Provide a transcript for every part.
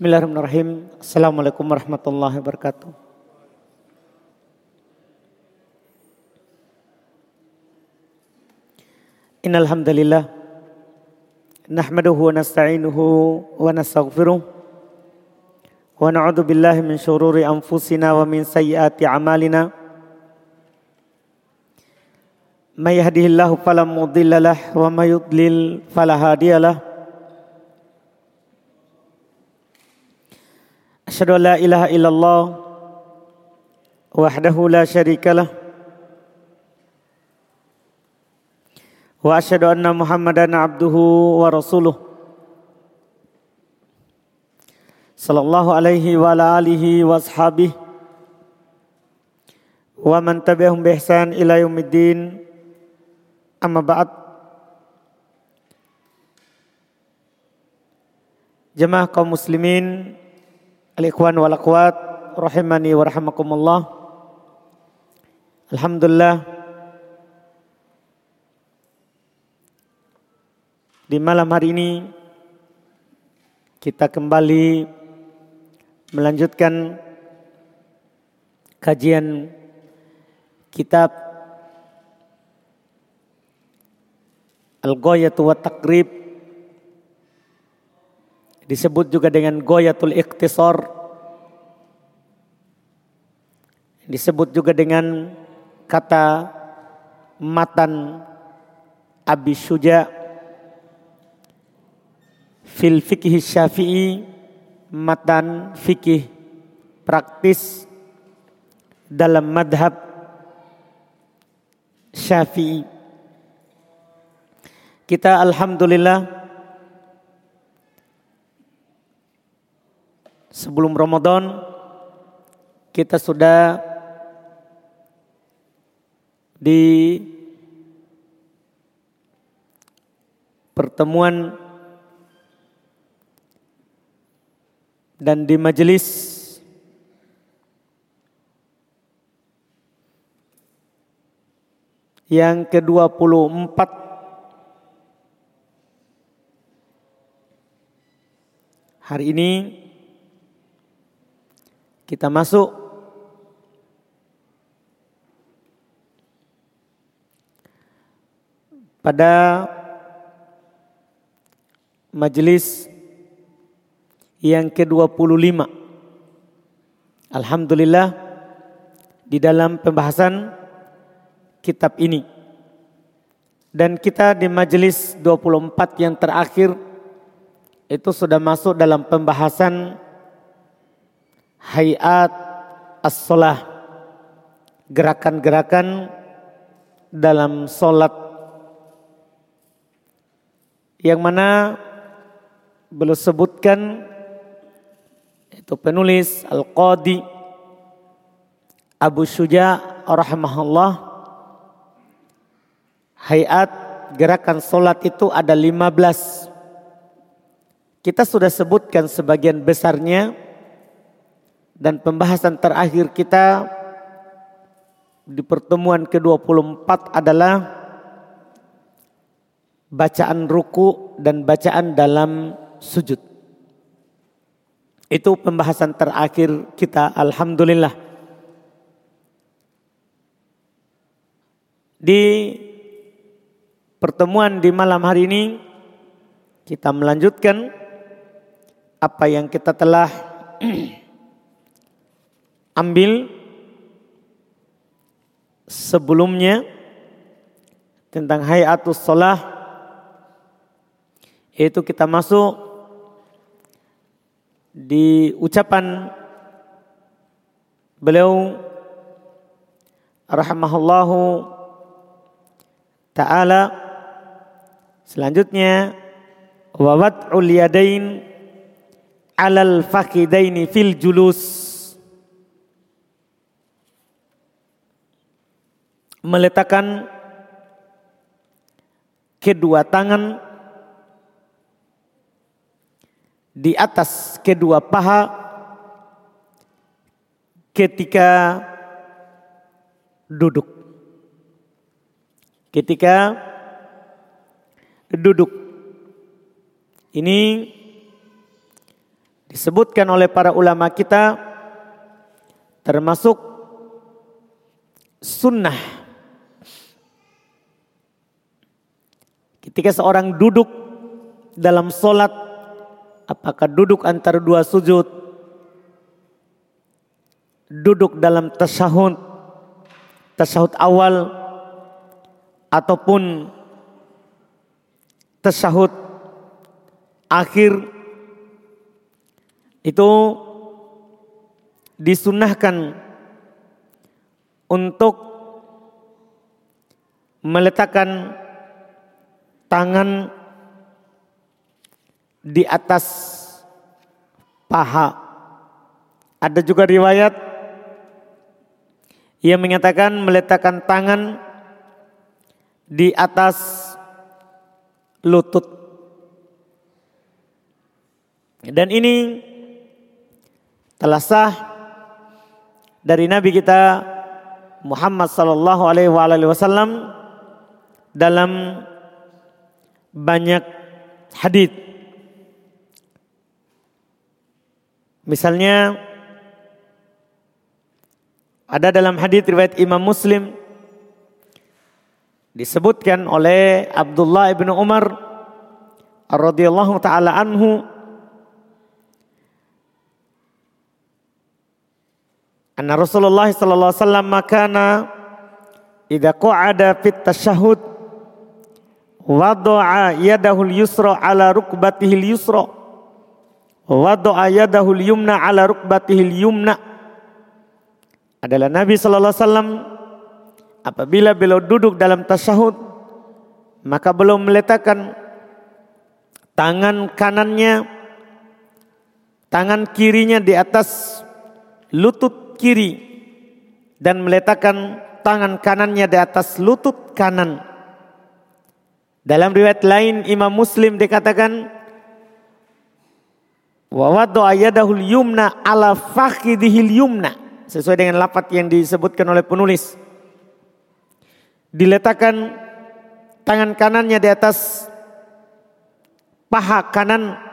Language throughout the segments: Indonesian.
Bismillahirrahmanirrahim. Assalamualaikum warahmatullahi wabarakatuh. Innal hamdalillah wa nasta'inuhu wa nastaghfiruh wa na'udzu billahi min shururi anfusina wa min sayyiati a'malina. May yahdihillahu fala wa may yudlil. أشهد أن لا إله إلا الله وحده لا شريك له وأشهد أن محمدا عبده ورسوله صلى الله عليه وعلى آله وأصحابه ومن تبعهم بإحسان إلى يوم الدين أما بعد Jemaah kaum muslimin Al-Ikhwan wal akhwat rahimani wa rahimakumullah. Alhamdulillah di malam hari ini kita kembali melanjutkan kajian kitab Al-Ghayatu wa Taqrib disebut juga dengan goyatul iktisar disebut juga dengan kata matan Abi Syuja fil fikih syafi'i matan fikih praktis dalam madhab syafi'i. Kita alhamdulillah sebelum Ramadan kita sudah di pertemuan dan di majelis yang ke-24 hari ini kita masuk pada majelis yang ke-25. Alhamdulillah di dalam pembahasan kitab ini. Dan kita di majelis 24 yang terakhir itu sudah masuk dalam pembahasan hayat as-salah gerakan-gerakan dalam solat yang mana belum sebutkan itu penulis Al-Qadi Abu Syuja rahimahullah hayat gerakan solat itu ada 15 kita sudah sebutkan sebagian besarnya dan pembahasan terakhir kita di pertemuan ke-24 adalah bacaan ruku dan bacaan dalam sujud. Itu pembahasan terakhir kita Alhamdulillah. Di pertemuan di malam hari ini kita melanjutkan apa yang kita telah ambil sebelumnya tentang hayatus sholah yaitu kita masuk di ucapan beliau rahimahullahu taala. Selanjutnya wa wad'ul yadain alal fakidaini fil julus meletakkan kedua tangan di atas kedua paha ketika duduk. Ketika duduk. Ini disebutkan oleh para ulama kita termasuk sunnah. Ketika seorang duduk dalam solat, apakah duduk antara dua sujud, duduk dalam tasyahud, tasyahud awal, ataupun tasyahud akhir itu disunahkan untuk meletakkan tangan di atas paha. Ada juga riwayat yang mengatakan meletakkan tangan di atas lutut. Dan ini telah sah dari Nabi kita Muhammad sallallahu alaihi wasallam dalam banyak hadis. Misalnya ada dalam hadis riwayat Imam Muslim disebutkan oleh Abdullah ibnu Umar radhiyallahu taala anhu anna Rasulullah sallallahu alaihi wasallam makana idza qa'ada fit tasyahhud wada'a yadahu al-yusra ala rukbatihi al-yusra wada'a yadahu al-yumna ala rukbatihi al-yumna adalah Nabi sallallahu alaihi wasallam apabila beliau duduk dalam tasyahud maka belum meletakkan tangan kanannya tangan kirinya di atas lutut kiri dan meletakkan tangan kanannya di atas lutut kanan. Dalam riwayat lain Imam Muslim dikatakan wa ayadahul yumna ala fakhidihil yumna sesuai dengan lapat yang disebutkan oleh penulis. Diletakkan tangan kanannya di atas paha kanan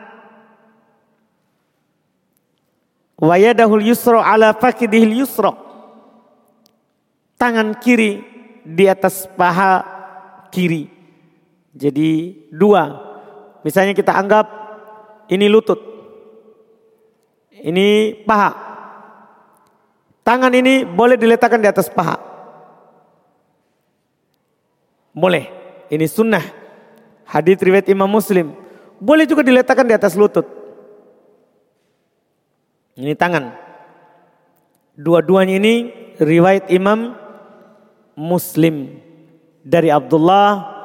Wayadahul yusra ala fakidihil yusra. Tangan kiri di atas paha kiri. Jadi dua. Misalnya kita anggap ini lutut. Ini paha. Tangan ini boleh diletakkan di atas paha. Boleh. Ini sunnah. Hadits riwayat Imam Muslim. Boleh juga diletakkan di atas lutut. Ini tangan. Dua-duanya ini riwayat Imam Muslim dari Abdullah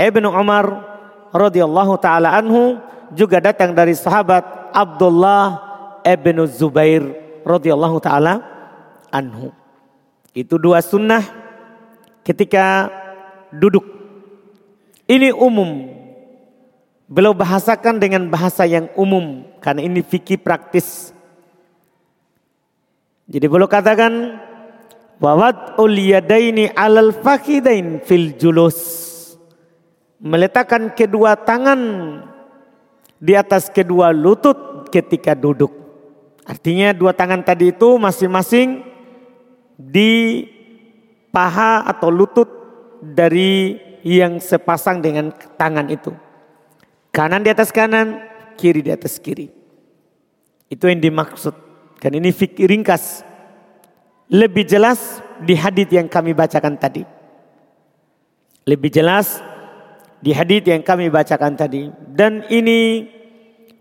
ibnu Umar radhiyallahu taala anhu juga datang dari sahabat Abdullah ibnu Zubair radhiyallahu taala anhu. Itu dua sunnah ketika duduk. Ini umum. Beliau bahasakan dengan bahasa yang umum karena ini fikih praktis jadi boleh katakan wawat uliyadaini alal fakidain fil julus. Meletakkan kedua tangan di atas kedua lutut ketika duduk. Artinya dua tangan tadi itu masing-masing di paha atau lutut dari yang sepasang dengan tangan itu. Kanan di atas kanan, kiri di atas kiri. Itu yang dimaksud. Kan ini fikir ringkas. Lebih jelas di hadis yang kami bacakan tadi. Lebih jelas di hadis yang kami bacakan tadi. Dan ini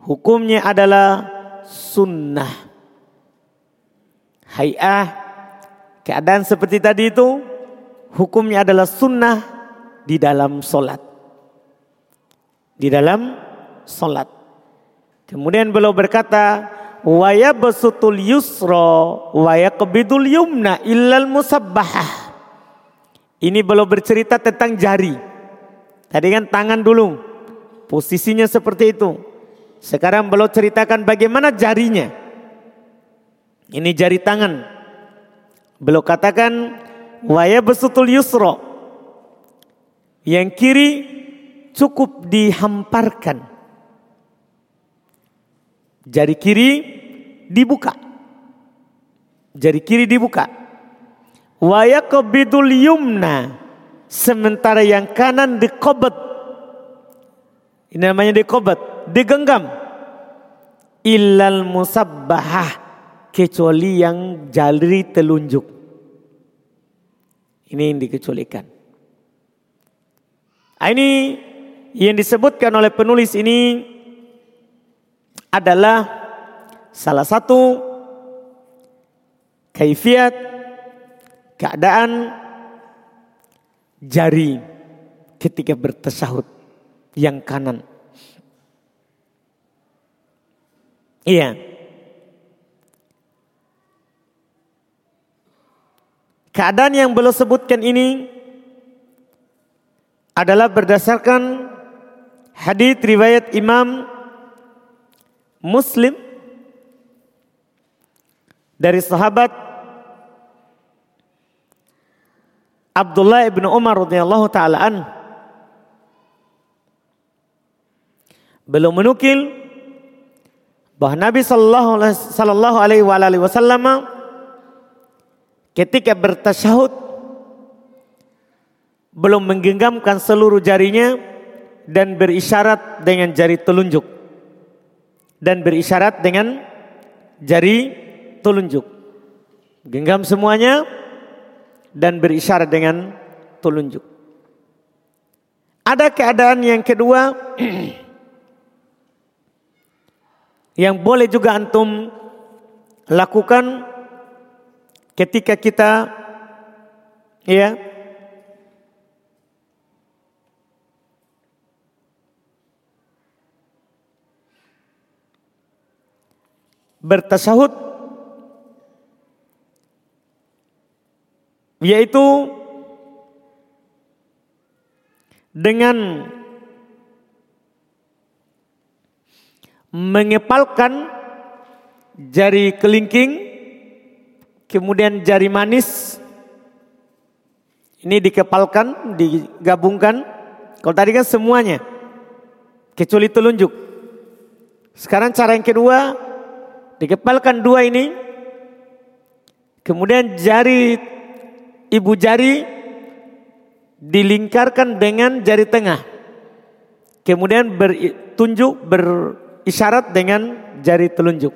hukumnya adalah sunnah. Hayah keadaan seperti tadi itu hukumnya adalah sunnah di dalam solat. Di dalam solat. Kemudian beliau berkata, wa yabsutul yusra wa yaqbidul yumna illal musabbahah. Ini belum bercerita tentang jari. Tadi kan tangan dulu. Posisinya seperti itu. Sekarang belum ceritakan bagaimana jarinya. Ini jari tangan. Belum katakan wa yabsutul yusra. Yang kiri cukup dihamparkan Jari kiri dibuka. Jari kiri dibuka. Wa yaqbidul yumna. Sementara yang kanan dikobat. Ini namanya dikobat. Digenggam. Illal musabbahah. Kecuali yang jari telunjuk. Ini yang dikecualikan. Ah, ini yang disebutkan oleh penulis ini adalah salah satu kaifiat keadaan jari ketika bertasahud yang kanan. Iya. Keadaan yang belum sebutkan ini adalah berdasarkan hadis riwayat Imam Muslim dari sahabat Abdullah ibn Umar radhiyallahu taala an belum menukil bahwa Nabi sallallahu alaihi wasallam ketika bertasyahud belum menggenggamkan seluruh jarinya dan berisyarat dengan jari telunjuk dan berisyarat dengan jari telunjuk. Genggam semuanya dan berisyarat dengan telunjuk. Ada keadaan yang kedua yang boleh juga antum lakukan ketika kita ya bertasahud yaitu dengan mengepalkan jari kelingking kemudian jari manis. Ini dikepalkan digabungkan. Kalau tadi kan semuanya kecuali telunjuk. Sekarang cara yang kedua Dikepalkan dua ini. Kemudian jari ibu jari dilingkarkan dengan jari tengah. Kemudian bertunjuk berisyarat dengan jari telunjuk.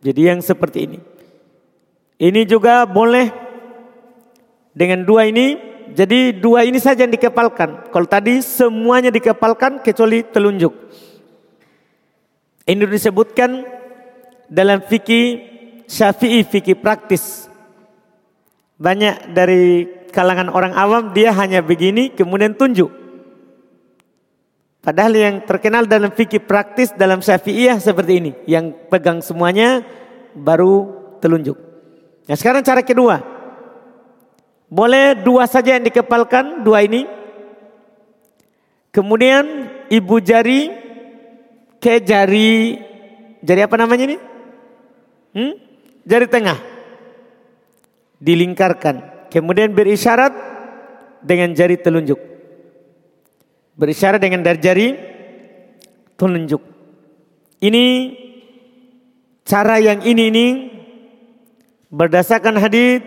Jadi yang seperti ini. Ini juga boleh dengan dua ini. Jadi dua ini saja yang dikepalkan. Kalau tadi semuanya dikepalkan kecuali telunjuk. Ini disebutkan dalam fikih syafi'i fikih praktis. Banyak dari kalangan orang awam dia hanya begini kemudian tunjuk. Padahal yang terkenal dalam fikih praktis dalam syafi'iyah seperti ini. Yang pegang semuanya baru telunjuk. Nah sekarang cara kedua. Boleh dua saja yang dikepalkan, dua ini. Kemudian ibu jari ke jari, jari apa namanya ini? Hmm? Jari tengah. Dilingkarkan. Kemudian berisyarat dengan jari telunjuk. Berisyarat dengan dari jari telunjuk. Ini cara yang ini ini berdasarkan hadis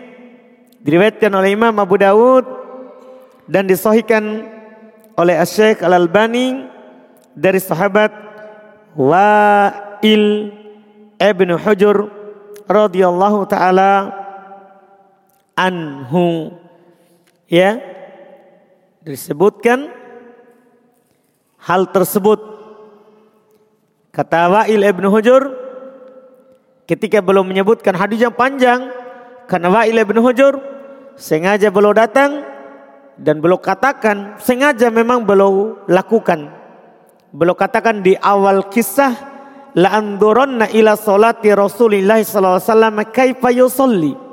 diriwayatkan oleh Imam Abu Dawud dan disahihkan oleh Asy-Syaikh Al-Albani dari sahabat Wa'il Ibn Hujur radhiyallahu taala anhu. Ya. Disebutkan hal tersebut. Kata Wa'il Ibn Hujur ketika belum menyebutkan hadis yang panjang karena Wa'il Ibn Hujur sengaja belum datang dan belum katakan sengaja memang belum lakukan. Belum katakan di awal kisah la anduronna ila salati Rasulillah sallallahu alaihi wasallam kaifa yusalli.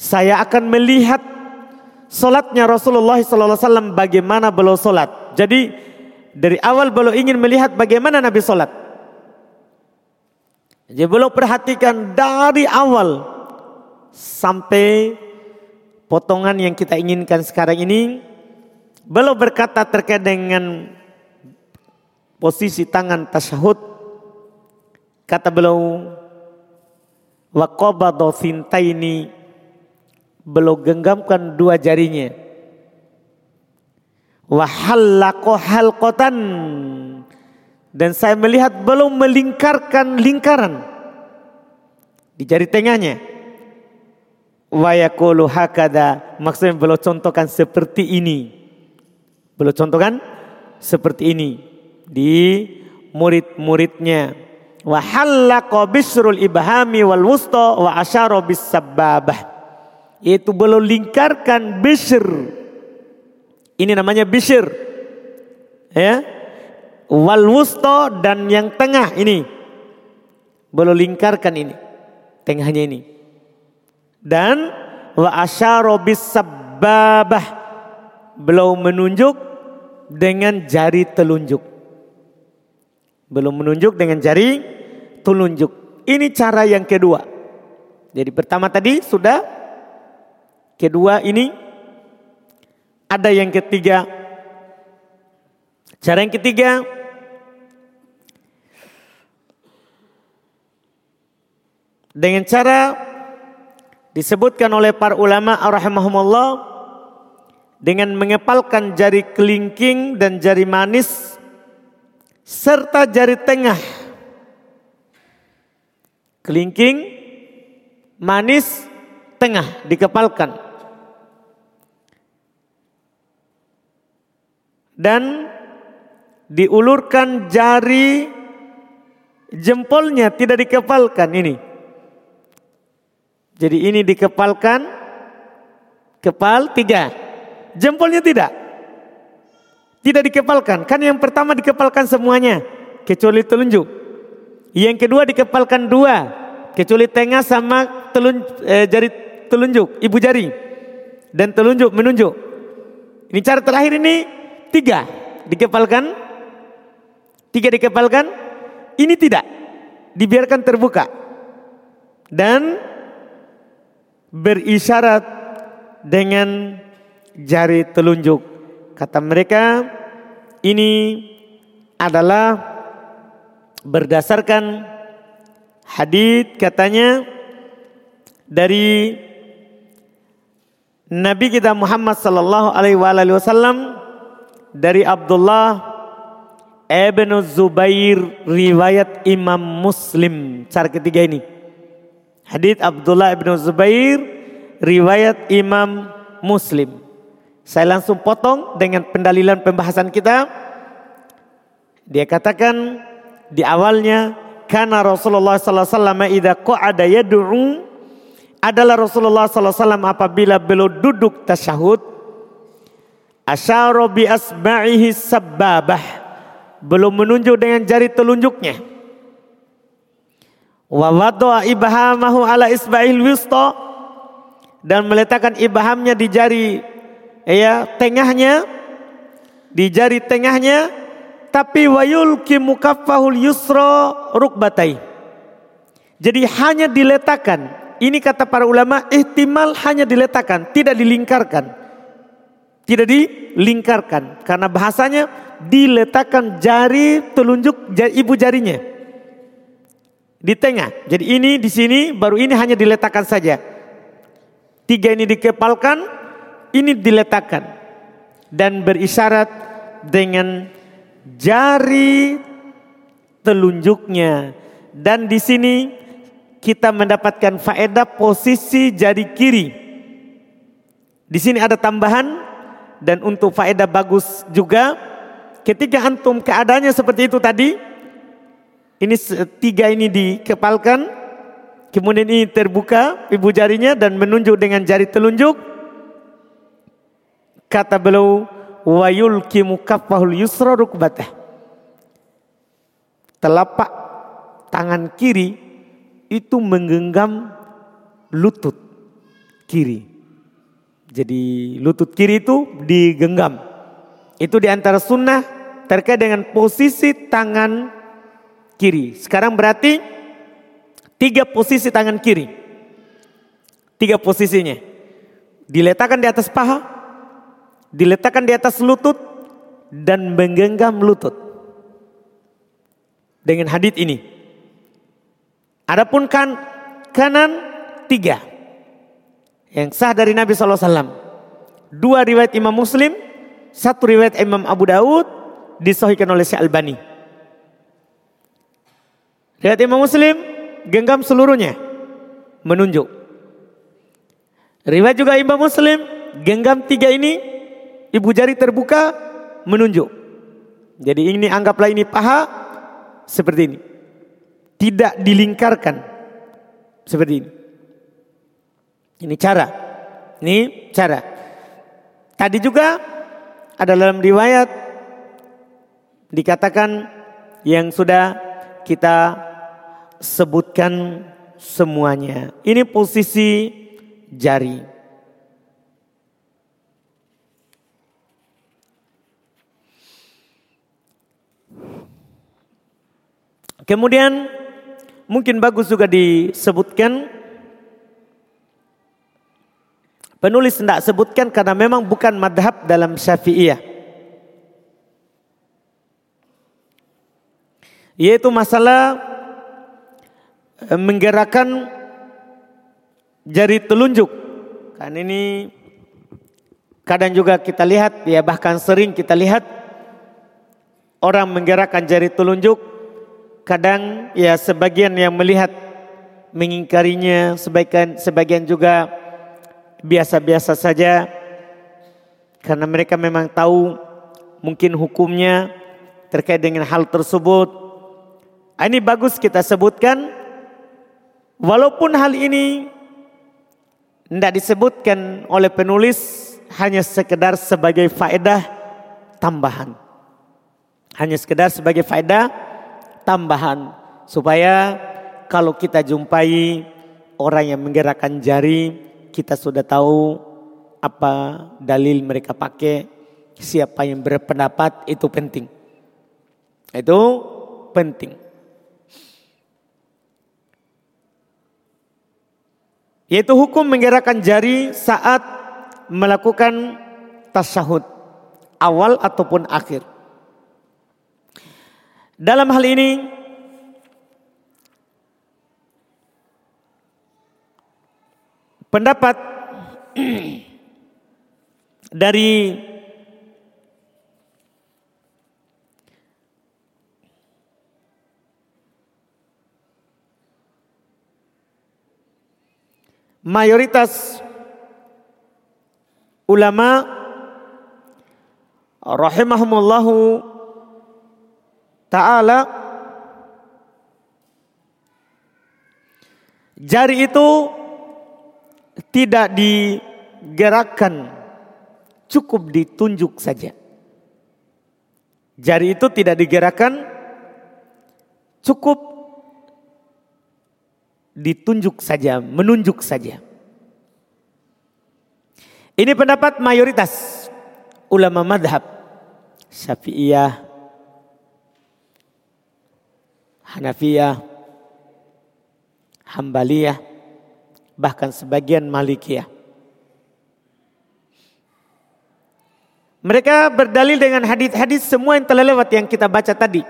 Saya akan melihat salatnya Rasulullah wasallam bagaimana beliau salat. Jadi dari awal beliau ingin melihat bagaimana Nabi salat. Jadi beliau perhatikan dari awal sampai potongan yang kita inginkan sekarang ini. Beliau berkata terkait dengan posisi tangan tasyahud Kata beliau, wa qabada ini beliau genggamkan dua jarinya. Wa hallaqo halqatan dan saya melihat belum melingkarkan lingkaran di jari tengahnya. Wa yaqulu hakada maksudnya beliau contohkan seperti ini. Beliau contohkan seperti ini di murid-muridnya wa bisrul ibhami wal wusta wa asyara bis sababah yaitu belum lingkarkan bisr ini namanya bisr ya. Wal wusta dan yang tengah ini. Belum lingkarkan ini. Tengahnya ini. Dan wa asyara sababah belum menunjuk dengan jari telunjuk. Belum menunjuk dengan jari telunjuk. Ini cara yang kedua. Jadi pertama tadi sudah. Kedua ini. Ada yang ketiga. Cara yang ketiga. Dengan cara disebutkan oleh para ulama rahimahumullah dengan mengepalkan jari kelingking dan jari manis serta jari tengah. Kelingking, manis, tengah dikepalkan. Dan diulurkan jari jempolnya tidak dikepalkan ini. Jadi ini dikepalkan, kepal tiga, jempolnya tidak. Tidak dikepalkan. Kan yang pertama dikepalkan semuanya. Kecuali telunjuk. Yang kedua dikepalkan dua. Kecuali tengah sama telun, eh, jari telunjuk. Ibu jari. Dan telunjuk menunjuk. Ini cara terakhir ini tiga. Dikepalkan. Tiga dikepalkan. Ini tidak. Dibiarkan terbuka. Dan berisyarat dengan jari telunjuk Kata mereka ini adalah berdasarkan hadis katanya dari Nabi kita Muhammad sallallahu alaihi wasallam dari Abdullah Ibn Zubair riwayat Imam Muslim cara ketiga ini hadis Abdullah Ibn Zubair riwayat Imam Muslim saya langsung potong dengan pendalilan pembahasan kita. Dia katakan di awalnya karena Rasulullah sallallahu alaihi wasallam idza qa'ada yad'u adalah Rasulullah sallallahu alaihi wasallam apabila beliau duduk tasyahud asyara bi asba'ihi sababah belum menunjuk dengan jari telunjuknya wa wada'a ibhamahu ala isba'il wusta dan meletakkan ibhamnya di jari ya tengahnya di jari tengahnya tapi wayul kimukaffahul yusro rukbatai. Jadi hanya diletakkan. Ini kata para ulama ihtimal hanya diletakkan, tidak dilingkarkan. Tidak dilingkarkan karena bahasanya diletakkan jari telunjuk jari, ibu jarinya di tengah. Jadi ini di sini baru ini hanya diletakkan saja. Tiga ini dikepalkan, ini diletakkan dan berisyarat dengan jari telunjuknya dan di sini kita mendapatkan faedah posisi jari kiri. Di sini ada tambahan dan untuk faedah bagus juga ketika antum keadaannya seperti itu tadi ini tiga ini dikepalkan kemudian ini terbuka ibu jarinya dan menunjuk dengan jari telunjuk Kata beliau, wa yulkimu kaffahul yusra rukbatah. Telapak tangan kiri itu menggenggam lutut kiri. Jadi lutut kiri itu digenggam. Itu di antara sunnah terkait dengan posisi tangan kiri. Sekarang berarti tiga posisi tangan kiri. Tiga posisinya. Diletakkan di atas paha, diletakkan di atas lutut dan menggenggam lutut. Dengan hadit ini. Adapun kan kanan tiga. Yang sah dari Nabi SAW. Dua riwayat Imam Muslim, satu riwayat Imam Abu Daud, disahihkan oleh Syekh Albani. Riwayat Imam Muslim, genggam seluruhnya, menunjuk. Riwayat juga Imam Muslim, genggam tiga ini, ibu jari terbuka, menunjuk. Jadi ini anggaplah ini paha, seperti ini. Tidak dilingkarkan, seperti ini. Ini cara. Ini cara. Tadi juga ada dalam riwayat dikatakan yang sudah kita sebutkan semuanya. Ini posisi jari. Kemudian mungkin bagus juga disebutkan Penulis tidak sebutkan karena memang bukan madhab dalam syafi'iyah. Yaitu masalah eh, menggerakkan jari telunjuk. Kan ini kadang juga kita lihat, ya bahkan sering kita lihat orang menggerakkan jari telunjuk. Kadang ya sebagian yang melihat mengingkarinya, sebagian sebagian juga biasa-biasa saja karena mereka memang tahu mungkin hukumnya terkait dengan hal tersebut. Ah, ini bagus kita sebutkan walaupun hal ini tidak disebutkan oleh penulis hanya sekedar sebagai faedah tambahan. Hanya sekedar sebagai faedah tambahan supaya kalau kita jumpai orang yang menggerakkan jari kita sudah tahu apa dalil mereka pakai, siapa yang berpendapat itu penting. Itu penting. Yaitu hukum menggerakkan jari saat melakukan tasyahud awal ataupun akhir. Dalam hal ini pendapat dari mayoritas ulama rahimahumullahu taala jari itu tidak digerakkan, cukup ditunjuk saja. Jari itu tidak digerakkan, cukup ditunjuk saja, menunjuk saja. Ini pendapat mayoritas ulama madhab Syafi'iyah, Hanafiyah, Hambaliyah, bahkan sebagian Malikiyah. Mereka berdalil dengan hadis-hadis semua yang telah lewat yang kita baca tadi.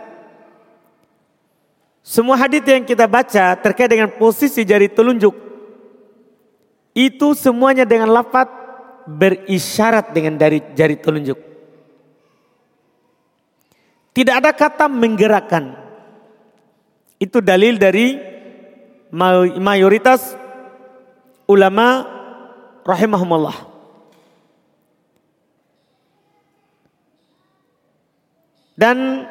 Semua hadis yang kita baca terkait dengan posisi jari telunjuk itu semuanya dengan lafaz berisyarat dengan dari jari telunjuk. Tidak ada kata menggerakkan. Itu dalil dari mayoritas ulama rahimahumullah. Dan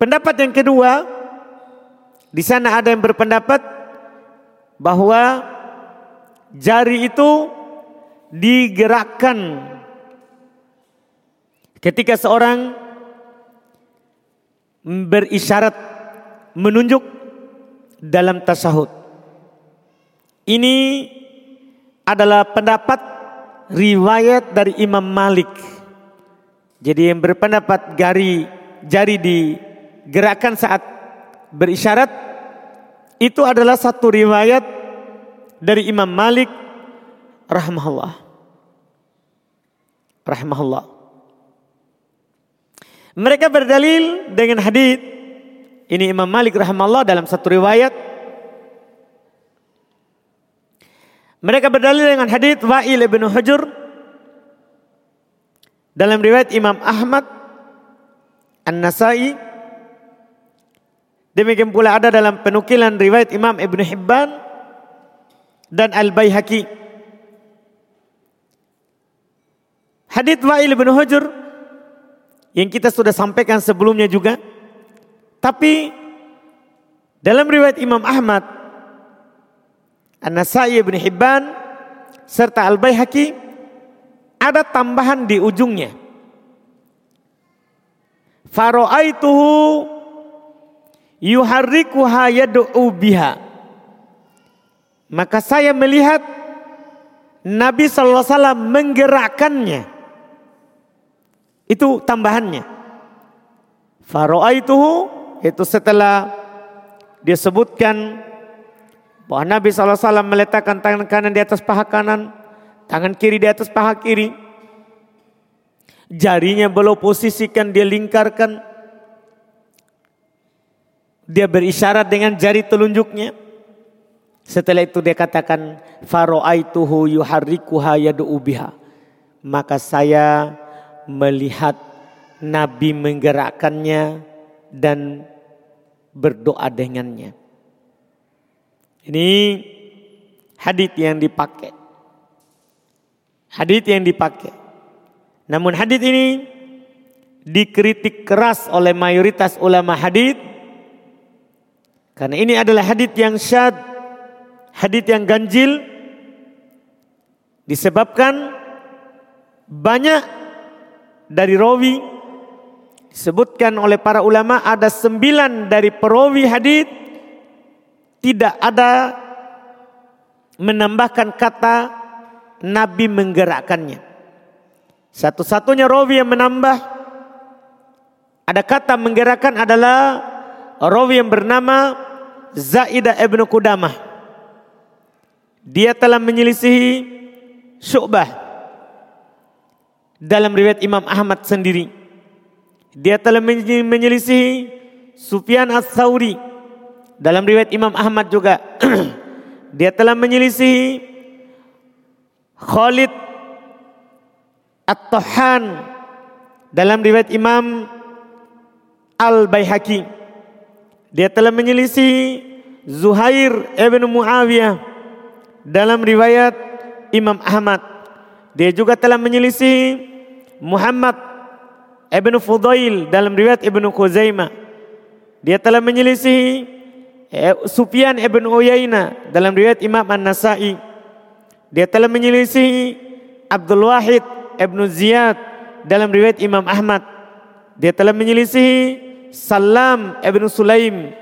pendapat yang kedua, di sana ada yang berpendapat bahwa jari itu digerakkan ketika seorang berisyarat menunjuk dalam tasahud. Ini adalah pendapat riwayat dari Imam Malik. Jadi yang berpendapat jari jari digerakkan saat berisyarat itu adalah satu riwayat dari Imam Malik rahmahullah. Rahmahullah. Mereka berdalil dengan hadis ini Imam Malik rahmahullah dalam satu riwayat Mereka berdalil dengan hadis Wa'il bin Hujur dalam riwayat Imam Ahmad An-Nasai. Demikian pula ada dalam penukilan riwayat Imam Ibn Hibban dan Al-Baihaqi. Hadis Wa'il bin Hujur yang kita sudah sampaikan sebelumnya juga tapi dalam riwayat Imam Ahmad An-Nasai Ibn Hibban serta Al-Baihaqi ada tambahan di ujungnya. Faro'aituhu yuharrikuha yad'u biha. Maka saya melihat Nabi SAW menggerakkannya. Itu tambahannya. Faro'aituhu itu setelah dia sebutkan bahwa Nabi SAW meletakkan tangan kanan di atas paha kanan, tangan kiri di atas paha kiri. Jarinya belum posisikan, dia lingkarkan. Dia berisyarat dengan jari telunjuknya. Setelah itu dia katakan, Faro'aituhu yuharrikuha. Maka saya melihat Nabi menggerakkannya dan berdoa dengannya. Ini hadis yang dipakai. Hadis yang dipakai. Namun hadis ini dikritik keras oleh mayoritas ulama hadis karena ini adalah hadis yang syad, hadis yang ganjil disebabkan banyak dari rawi disebutkan oleh para ulama ada sembilan dari perawi hadis tidak ada menambahkan kata Nabi menggerakkannya. Satu-satunya rawi yang menambah ada kata menggerakkan adalah rawi yang bernama Zaidah ibnu Kudamah. Dia telah menyelisihi Syu'bah dalam riwayat Imam Ahmad sendiri. Dia telah menyelisihi Sufyan Ats-Tsauri dalam riwayat Imam Ahmad juga dia telah menyelisihi Khalid At-Tahan dalam riwayat Imam Al-Baihaqi. Dia telah menyelisih Zuhair ibn Muawiyah dalam riwayat Imam Ahmad. Dia juga telah menyelisih Muhammad ibn Fudail dalam riwayat Ibnu Khuzaimah. Dia telah menyelisih Eh, Sufyan ibn Uyaina dalam riwayat Imam An-Nasai dia telah menyelisih Abdul Wahid ibn Ziyad dalam riwayat Imam Ahmad. Dia telah menyelisih Salam ibn Sulaim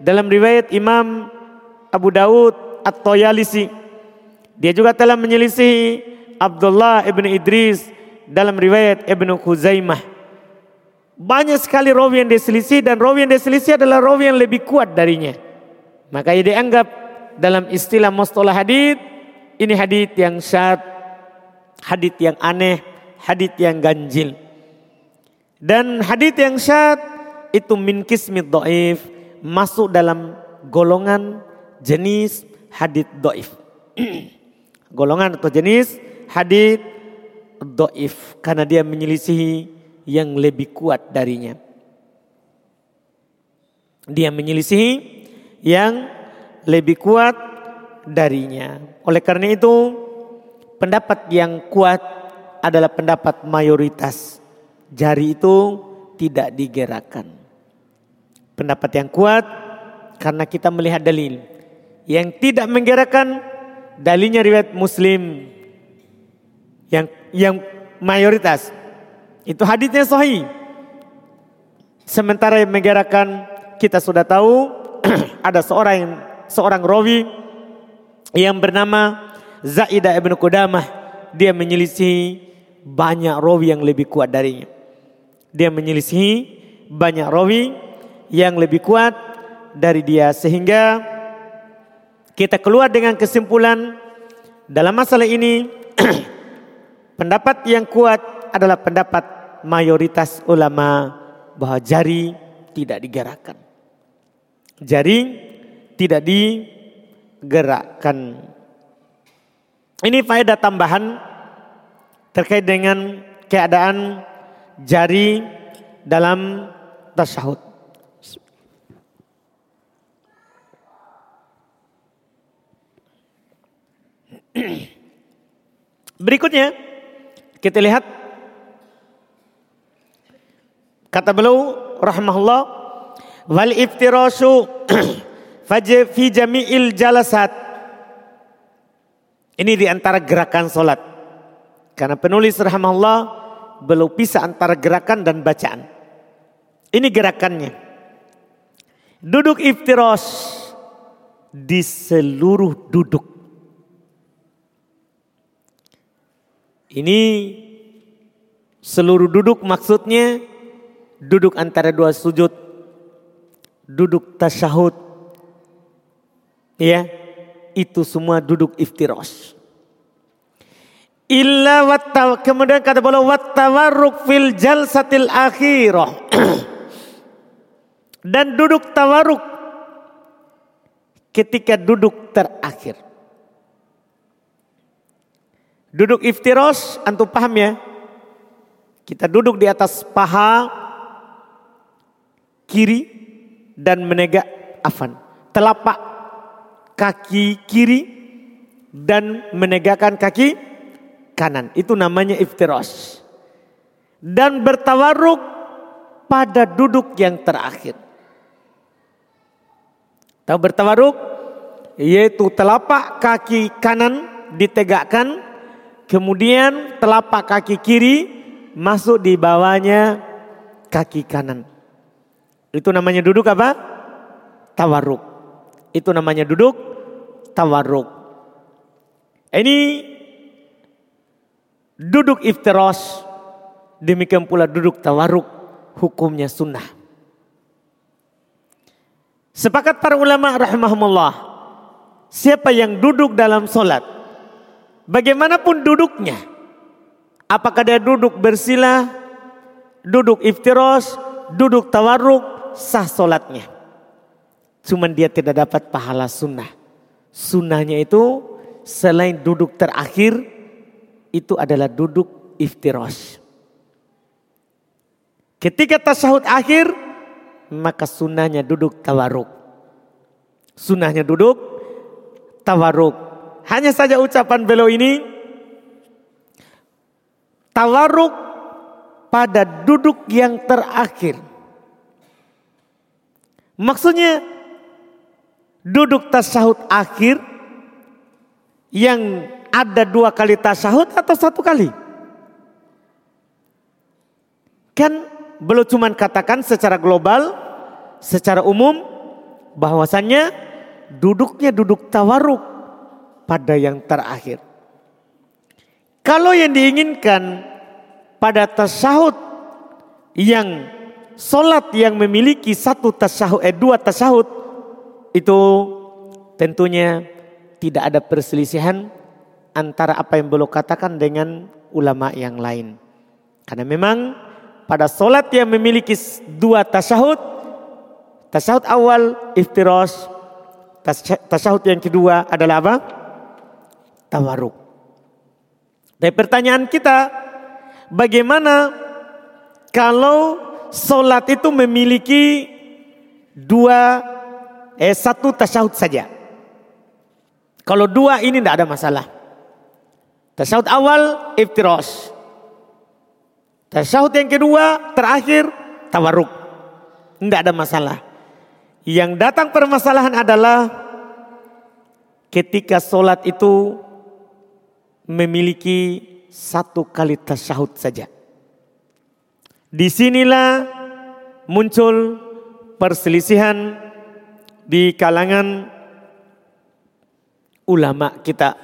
dalam riwayat Imam Abu Dawud At-Toyalisi dia juga telah menyelisih Abdullah ibn Idris dalam riwayat Ibnu Khuzaimah. Banyak sekali rawi yang diselisih dan rawi yang diselisih adalah rawi yang lebih kuat darinya. Maka ia dianggap dalam istilah mustalah hadith ini hadith yang syad, hadith yang aneh, hadith yang ganjil. Dan hadith yang syad itu min kismit do'if masuk dalam golongan jenis hadith do'if. golongan atau jenis hadith do'if karena dia menyelisihi yang lebih kuat darinya. Dia menyelisihi yang lebih kuat darinya. Oleh karena itu, pendapat yang kuat adalah pendapat mayoritas. Jari itu tidak digerakkan. Pendapat yang kuat karena kita melihat dalil. Yang tidak menggerakkan dalilnya riwayat Muslim yang yang mayoritas itu hadisnya sahih. Sementara yang menggerakkan kita sudah tahu ada seorang seorang rawi yang bernama Zaidah ibn Qudamah. Dia menyelisih banyak rawi yang lebih kuat darinya. Dia menyelisih banyak rawi yang lebih kuat dari dia sehingga kita keluar dengan kesimpulan dalam masalah ini pendapat yang kuat adalah pendapat mayoritas ulama bahwa jari tidak digerakkan. Jaring tidak digerakkan. Ini faedah tambahan terkait dengan keadaan jari dalam tasyahud. Berikutnya kita lihat kata beliau rahmahullah wal iftirashu fi jami'il jalasat. Ini di antara gerakan solat karena penulis rahmahullah belum pisah antara gerakan dan bacaan. Ini gerakannya. Duduk iftiras di seluruh duduk. Ini seluruh duduk maksudnya duduk antara dua sujud, duduk tasyahud. Ya, itu semua duduk iftiros. Illa wattaw kemudian kata beliau wattawarruk fil jalsatil akhirah. Dan duduk tawaruk ketika duduk terakhir. Duduk iftiros, antum paham ya? Kita duduk di atas paha kiri dan menegak afan. Telapak kaki kiri dan menegakkan kaki kanan. Itu namanya iftiros. Dan bertawaruk pada duduk yang terakhir. Tahu bertawaruk? Yaitu telapak kaki kanan ditegakkan Kemudian telapak kaki kiri masuk di bawahnya kaki kanan. Itu namanya duduk apa? Tawaruk. Itu namanya duduk tawaruk. Ini duduk iftiros. Demikian pula duduk tawaruk. Hukumnya sunnah. Sepakat para ulama rahimahumullah. Siapa yang duduk dalam solat bagaimanapun duduknya. Apakah dia duduk bersila, duduk iftiros, duduk tawarruk, sah solatnya. Cuman dia tidak dapat pahala sunnah. Sunnahnya itu selain duduk terakhir, itu adalah duduk iftiros. Ketika tasahud akhir, maka sunnahnya duduk tawarruk. Sunnahnya duduk tawarruk. Hanya saja ucapan beliau ini tawaruk pada duduk yang terakhir. Maksudnya duduk tasahud akhir yang ada dua kali tasahud atau satu kali? Kan belum cuma katakan secara global, secara umum bahwasannya duduknya duduk tawaruk pada yang terakhir. Kalau yang diinginkan pada tasahud yang solat yang memiliki satu tasahud, eh dua tasahud itu tentunya tidak ada perselisihan antara apa yang belum katakan dengan ulama yang lain. Karena memang pada solat yang memiliki dua tasahud, tasahud awal iftiros, tasahud yang kedua adalah apa? tawaruk. Dan pertanyaan kita, bagaimana kalau solat itu memiliki dua, eh satu tasyahud saja. Kalau dua ini tidak ada masalah. Tasyahud awal iftiros. Tasyahud yang kedua terakhir tawaruk. Tidak ada masalah. Yang datang permasalahan adalah ketika solat itu memiliki satu kali tasyahud saja. Di sinilah muncul perselisihan di kalangan ulama kita.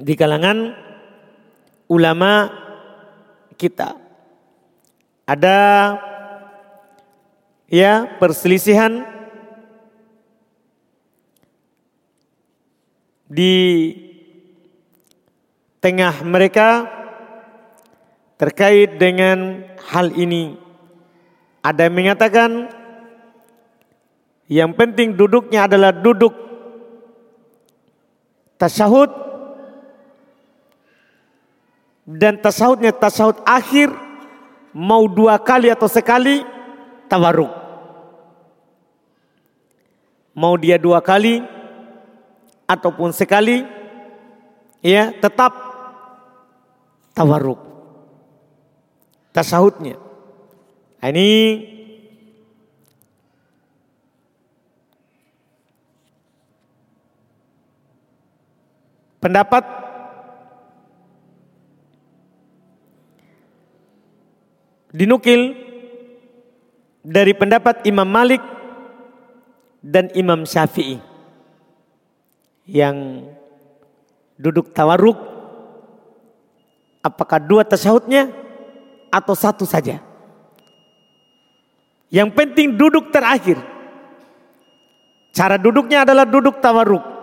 Di kalangan ulama kita. Ada ya perselisihan di tengah mereka terkait dengan hal ini. Ada yang mengatakan yang penting duduknya adalah duduk tasyahud dan tasahudnya tasahud akhir mau dua kali atau sekali tawaruk. Mau dia dua kali ataupun sekali ya tetap tawaruk. Tasahudnya. Nah, ini pendapat dinukil dari pendapat Imam Malik dan Imam Syafi'i yang duduk tawaruk apakah dua tasyahudnya atau satu saja yang penting duduk terakhir cara duduknya adalah duduk tawaruk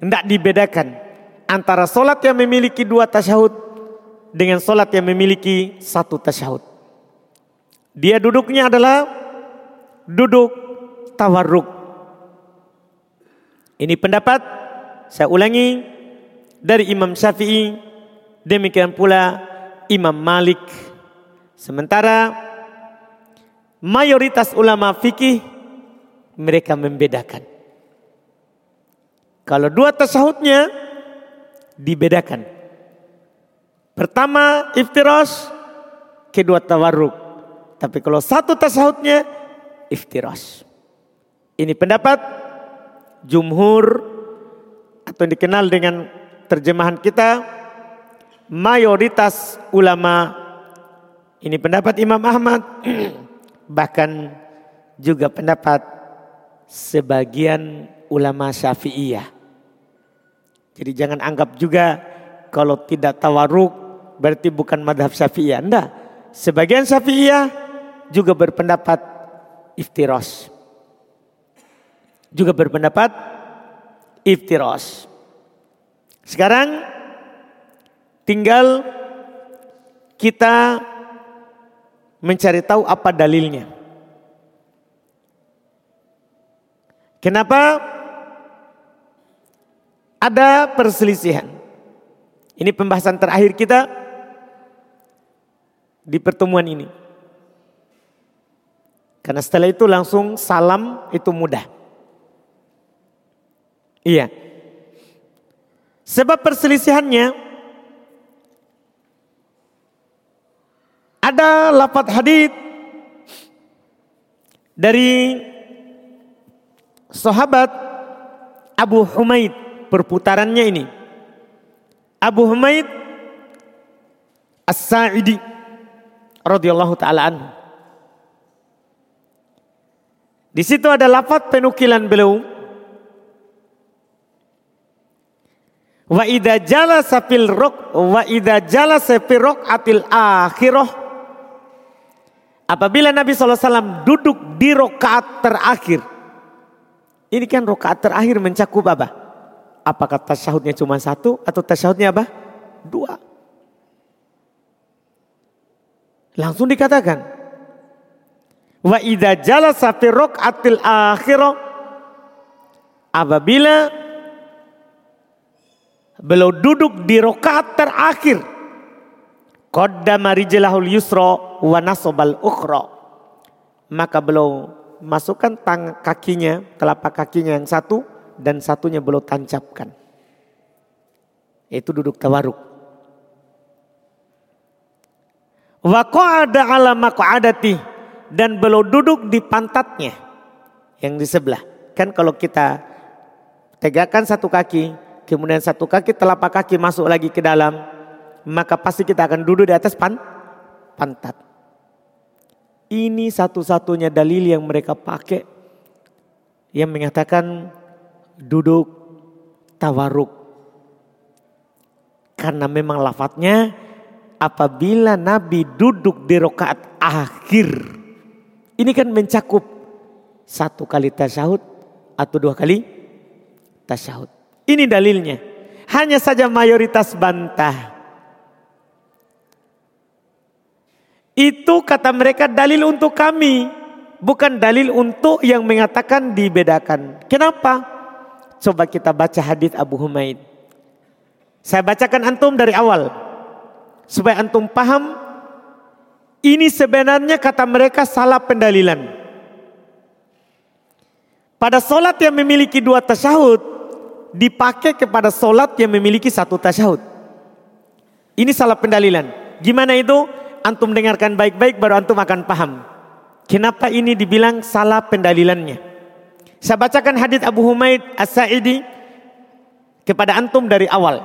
tidak dibedakan antara solat yang memiliki dua tasyahud dengan solat yang memiliki satu tasyahud. Dia duduknya adalah duduk tawarruk. Ini pendapat saya ulangi dari Imam Syafi'i demikian pula Imam Malik. Sementara mayoritas ulama fikih mereka membedakan. Kalau dua tasahudnya dibedakan. Pertama iftiras, kedua tawarruk. Tapi kalau satu tasahudnya iftiras. Ini pendapat jumhur atau yang dikenal dengan terjemahan kita mayoritas ulama ini pendapat Imam Ahmad bahkan juga pendapat sebagian ulama Syafi'iyah. Jadi jangan anggap juga kalau tidak tawaruk berarti bukan madhab syafi'iyah. Anda sebagian syafi'iyah juga berpendapat iftiros. Juga berpendapat iftiros. Sekarang tinggal kita mencari tahu apa dalilnya. Kenapa ada perselisihan. Ini pembahasan terakhir kita di pertemuan ini. Karena setelah itu langsung salam itu mudah. Iya. Sebab perselisihannya ada lapat hadith dari sahabat Abu Humaid perputarannya ini. Abu Humaid As-Sa'idi radhiyallahu taala anhu. Di situ ada lafaz penukilan beliau. Wa idza jalasa fil ruk wa idza jalasa fil atil akhirah Apabila Nabi SAW duduk di rokaat terakhir. Ini kan rokaat terakhir mencakup apa? Apakah tasyahudnya cuma satu atau tasyahudnya apa? Dua. Langsung dikatakan. Wa idza jalasa fi raq'atil akhirah apabila beliau duduk di rakaat terakhir qaddama rijlahul yusra wa nasabal ukhra maka beliau masukkan tang kakinya telapak kakinya yang satu dan satunya belum tancapkan. Itu duduk tawaruk. Wa qa'ada ala maq'adati dan belum duduk di pantatnya yang di sebelah. Kan kalau kita tegakkan satu kaki, kemudian satu kaki telapak kaki masuk lagi ke dalam, maka pasti kita akan duduk di atas pan pantat. Ini satu-satunya dalil yang mereka pakai yang mengatakan duduk tawaruk. Karena memang lafadznya apabila Nabi duduk di rokaat akhir. Ini kan mencakup satu kali tasyahud atau dua kali tasyahud. Ini dalilnya. Hanya saja mayoritas bantah. Itu kata mereka dalil untuk kami. Bukan dalil untuk yang mengatakan dibedakan. Kenapa? Coba kita baca hadis Abu Humaid. Saya bacakan antum dari awal. supaya antum paham ini sebenarnya kata mereka salah pendalilan. Pada solat yang memiliki dua tasyahud dipakai kepada solat yang memiliki satu tasyahud. Ini salah pendalilan. Gimana itu? Antum dengarkan baik-baik baru antum akan paham. Kenapa ini dibilang salah pendalilannya? Saya bacakan hadis Abu Humaid As-Sa'idi kepada antum dari awal.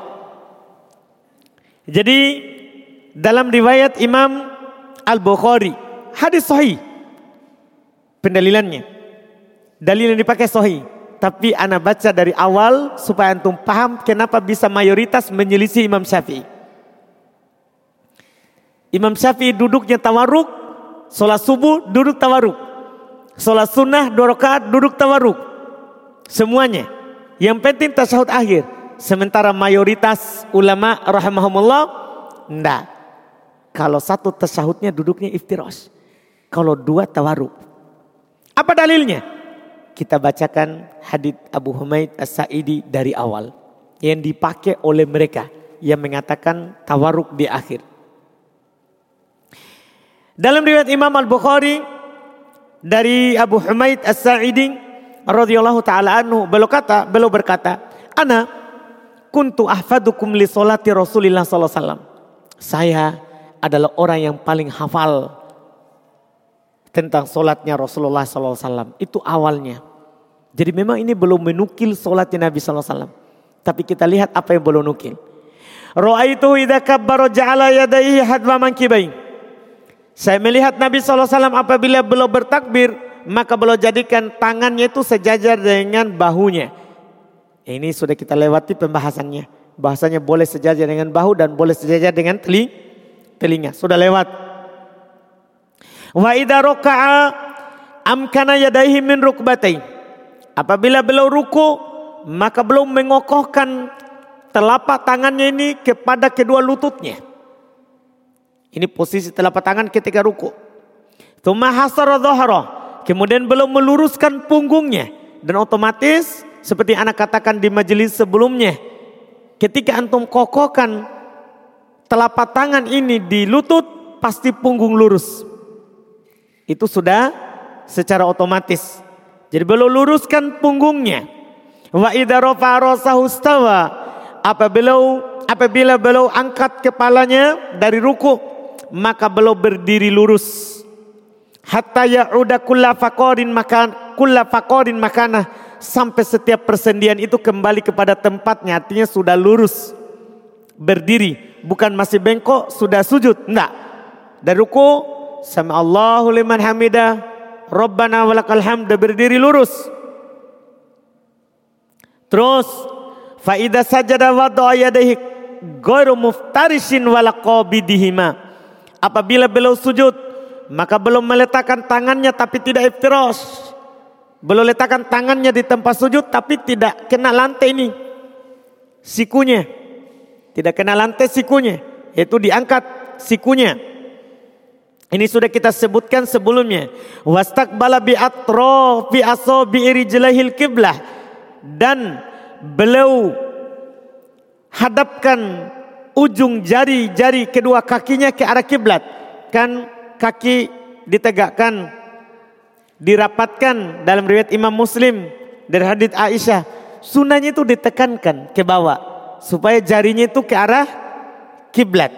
Jadi dalam riwayat Imam Al-Bukhari, hadis sahih. Pendalilannya. Dalil yang dipakai sahih. Tapi anak baca dari awal supaya antum paham kenapa bisa mayoritas menyelisih Imam Syafi'i. Imam Syafi'i duduknya tawaruk, sholat subuh duduk tawaruk. Sholat sunnah dua rakaat duduk tawaruk. Semuanya. Yang penting tasyahud akhir. Sementara mayoritas ulama rahimahumullah enggak. Kalau satu tasahudnya duduknya iftiros. Kalau dua tawaruk. Apa dalilnya? Kita bacakan hadith Abu Humaid As-Sa'idi dari awal. Yang dipakai oleh mereka. Yang mengatakan tawaruk di akhir. Dalam riwayat Imam Al-Bukhari. Dari Abu Humaid As-Sa'idi. radhiyallahu ta'ala anhu. Beliau kata, beliau berkata. Ana kuntu ahfadukum li solati Rasulillah sallallahu alaihi wasallam. Saya adalah orang yang paling hafal tentang solatnya Rasulullah SAW. Itu awalnya. Jadi memang ini belum menukil solatnya Nabi SAW. Tapi kita lihat apa yang belum nukil. Ra'aitu idha kabbara ja'ala yadaihi hadwa mankibain. Saya melihat Nabi SAW apabila belum bertakbir, maka belum jadikan tangannya itu sejajar dengan bahunya. Ini sudah kita lewati pembahasannya. Bahasanya boleh sejajar dengan bahu dan boleh sejajar dengan telinga telinga. Sudah lewat. Wa idza raka'a amkana yadaihi min rukbatai. Apabila beliau ruku, maka belum mengokohkan telapak tangannya ini kepada kedua lututnya. Ini posisi telapak tangan ketika ruku. Kemudian belum meluruskan punggungnya. Dan otomatis seperti anak katakan di majelis sebelumnya. Ketika antum kokohkan telapak tangan ini di lutut, pasti punggung lurus. Itu sudah secara otomatis. Jadi belum luruskan punggungnya. Wa. Apabila apabila beliau angkat kepalanya dari ruku, maka beliau berdiri lurus. Hatta ya'uda kulla faqarin makan kulla faqarin makana sampai setiap persendian itu kembali kepada tempatnya artinya sudah lurus berdiri bukan masih bengkok sudah sujud. Enggak. Dari ruku sama Allahu liman hamidah. Rabbana walakal hamd berdiri lurus. Terus faida sajada wada'a yadayhi ghairu muftarishin wala. Apabila beliau sujud, maka belum meletakkan tangannya tapi tidak iftiras. Belum letakkan tangannya di tempat sujud tapi tidak kena lantai ini. Sikunya. Tidak kena lantai sikunya. Yaitu diangkat sikunya. Ini sudah kita sebutkan sebelumnya. Wastaqbala bi atrofi asabi irijlahil kiblah. Dan beliau hadapkan ujung jari-jari kedua kakinya ke arah kiblat. Kan kaki ditegakkan, dirapatkan dalam riwayat Imam Muslim dari hadits Aisyah. Sunnahnya itu ditekankan ke bawah supaya jarinya itu ke arah kiblat.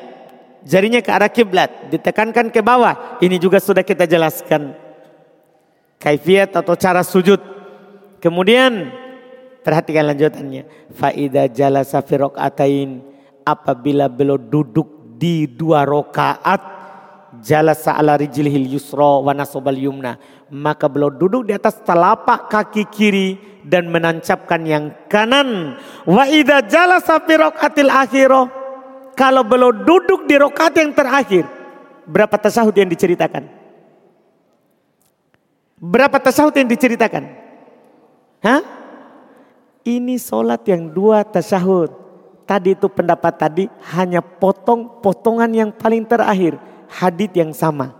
Jarinya ke arah kiblat, ditekankan ke bawah. Ini juga sudah kita jelaskan. Kaifiat atau cara sujud. Kemudian perhatikan lanjutannya. Faida jala safirok atain apabila beliau duduk di dua rokaat jalasa ala rijlihil yusra wa nasobal yumna. Maka beliau duduk di atas telapak kaki kiri dan menancapkan yang kanan. Wa idza jalasa fi raqatil akhirah. Kalau beliau duduk di rokat yang terakhir, berapa tasahud yang diceritakan? Berapa tasahud yang diceritakan? Hah? Ini solat yang dua tasahud. Tadi itu pendapat tadi hanya potong-potongan yang paling terakhir hadith yang sama.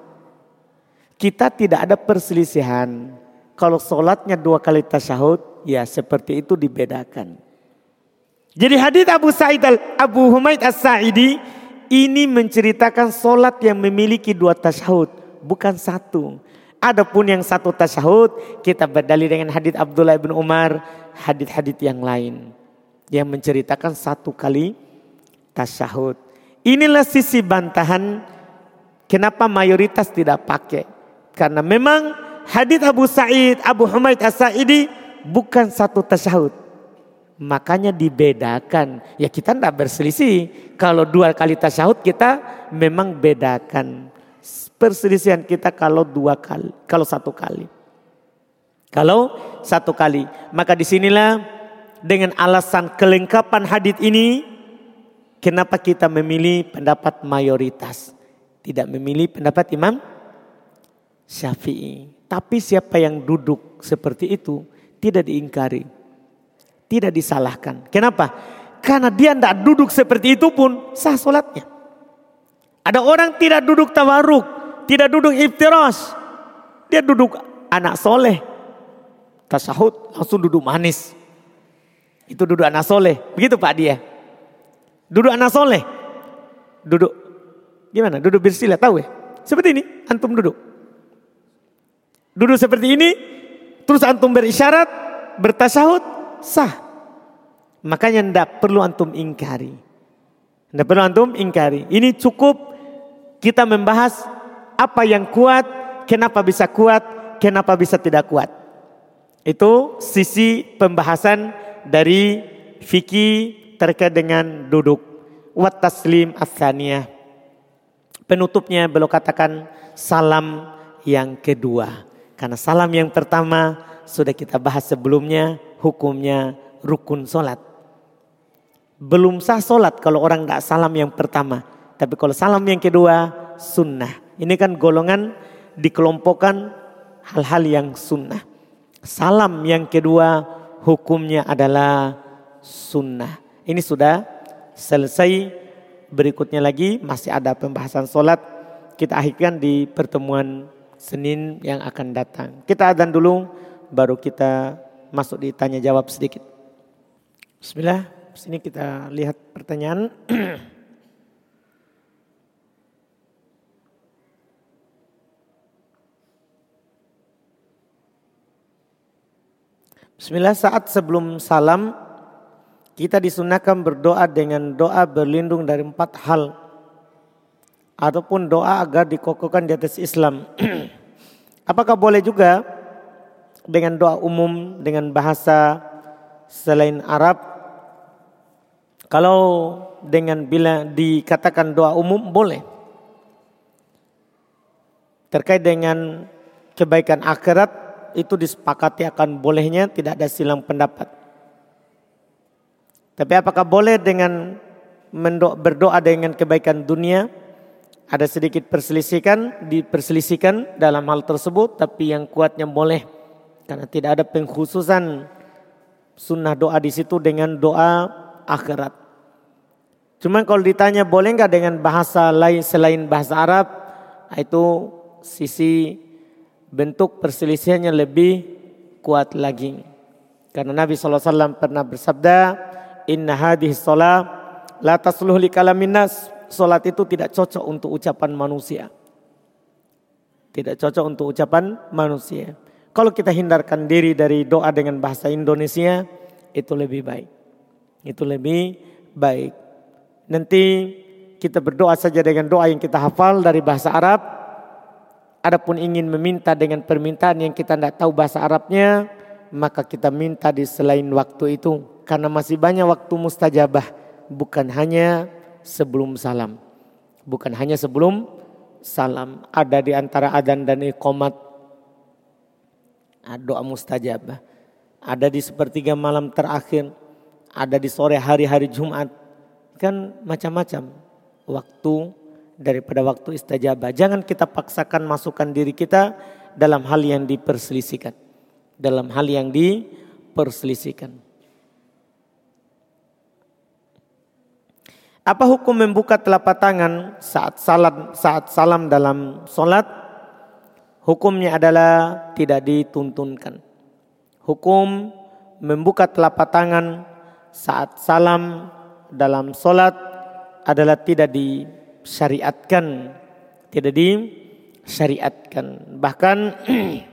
Kita tidak ada perselisihan. Kalau sholatnya dua kali tasyahud, ya seperti itu dibedakan. Jadi hadith Abu Sa'id al Abu Humaid As-Sa'idi ini menceritakan solat yang memiliki dua tasyahud, bukan satu. Adapun yang satu tasyahud, kita berdalil dengan hadis Abdullah bin Umar, hadis-hadis yang lain yang menceritakan satu kali tasyahud. Inilah sisi bantahan kenapa mayoritas tidak pakai. Karena memang hadis Abu Sa'id, Abu Humaid As-Sa'idi bukan satu tasyahud. Makanya dibedakan. Ya kita tidak berselisih. Kalau dua kali tasyahud kita memang bedakan. Perselisihan kita kalau dua kali, kalau satu kali. Kalau satu kali. Maka di sinilah dengan alasan kelengkapan hadis ini. Kenapa kita memilih pendapat mayoritas. Tidak memilih pendapat Imam Syafi'i. Tapi siapa yang duduk seperti itu tidak diingkari. Tidak disalahkan. Kenapa? Karena dia tidak duduk seperti itu pun sah solatnya. Ada orang tidak duduk tawaruk, tidak duduk iftiras. Dia duduk anak soleh. Tasahud langsung duduk manis. Itu duduk anak soleh. Begitu Pak dia. Duduk anak soleh. Duduk gimana? Duduk bersila tahu ya? Seperti ini antum duduk. Duduk seperti ini terus antum berisyarat bertasahud sah. Makanya tidak perlu antum ingkari. Tidak perlu antum ingkari. Ini cukup kita membahas apa yang kuat, kenapa bisa kuat, kenapa bisa tidak kuat. Itu sisi pembahasan dari fikih terkait dengan duduk. Wat taslim asaniyah. Penutupnya beliau katakan salam yang kedua. Karena salam yang pertama sudah kita bahas sebelumnya hukumnya rukun solat. Belum sah solat kalau orang tidak salam yang pertama. Tapi kalau salam yang kedua sunnah. Ini kan golongan dikelompokkan hal-hal yang sunnah. Salam yang kedua hukumnya adalah sunnah. Ini sudah selesai. Berikutnya lagi masih ada pembahasan solat. Kita akhirkan di pertemuan Senin yang akan datang. Kita adan dulu baru kita masuk di tanya jawab sedikit. Bismillah. Sini kita lihat pertanyaan. Bismillah saat sebelum salam kita disunahkan berdoa dengan doa berlindung dari empat hal ataupun doa agar dikokohkan di atas Islam. Apakah boleh juga dengan doa umum dengan bahasa selain Arab? Kalau dengan bila dikatakan doa umum boleh. Terkait dengan kebaikan akhirat itu disepakati akan bolehnya tidak ada silang pendapat. Tapi apakah boleh dengan berdoa dengan kebaikan dunia? Ada sedikit perselisihan, diperselisihkan dalam hal tersebut, tapi yang kuatnya boleh karena tidak ada pengkhususan sunnah doa di situ dengan doa akhirat. Cuma kalau ditanya boleh nggak dengan bahasa lain selain bahasa Arab, itu sisi bentuk perselisihannya lebih kuat lagi. Karena Nabi SAW pernah bersabda, Inna hadih sholat la tasluh li kalamin nas. Sholat itu tidak cocok untuk ucapan manusia. Tidak cocok untuk ucapan manusia. Kalau kita hindarkan diri dari doa dengan bahasa Indonesia, itu lebih baik. Itu lebih baik. Nanti kita berdoa saja dengan doa yang kita hafal dari bahasa Arab, Adapun ingin meminta dengan permintaan yang kita tidak tahu bahasa Arabnya, maka kita minta di selain waktu itu. Karena masih banyak waktu mustajabah. Bukan hanya sebelum salam. Bukan hanya sebelum salam. Ada di antara adan dan iqomat. Doa mustajabah. Ada di sepertiga malam terakhir. Ada di sore hari-hari Jumat. Kan macam-macam waktu daripada waktu istajabah. Jangan kita paksakan masukkan diri kita dalam hal yang diperselisihkan. Dalam hal yang diperselisihkan. Apa hukum membuka telapak tangan saat salam saat salam dalam solat? Hukumnya adalah tidak dituntunkan. Hukum membuka telapak tangan saat salam dalam solat adalah tidak disyariatkan, tidak disyariatkan. Bahkan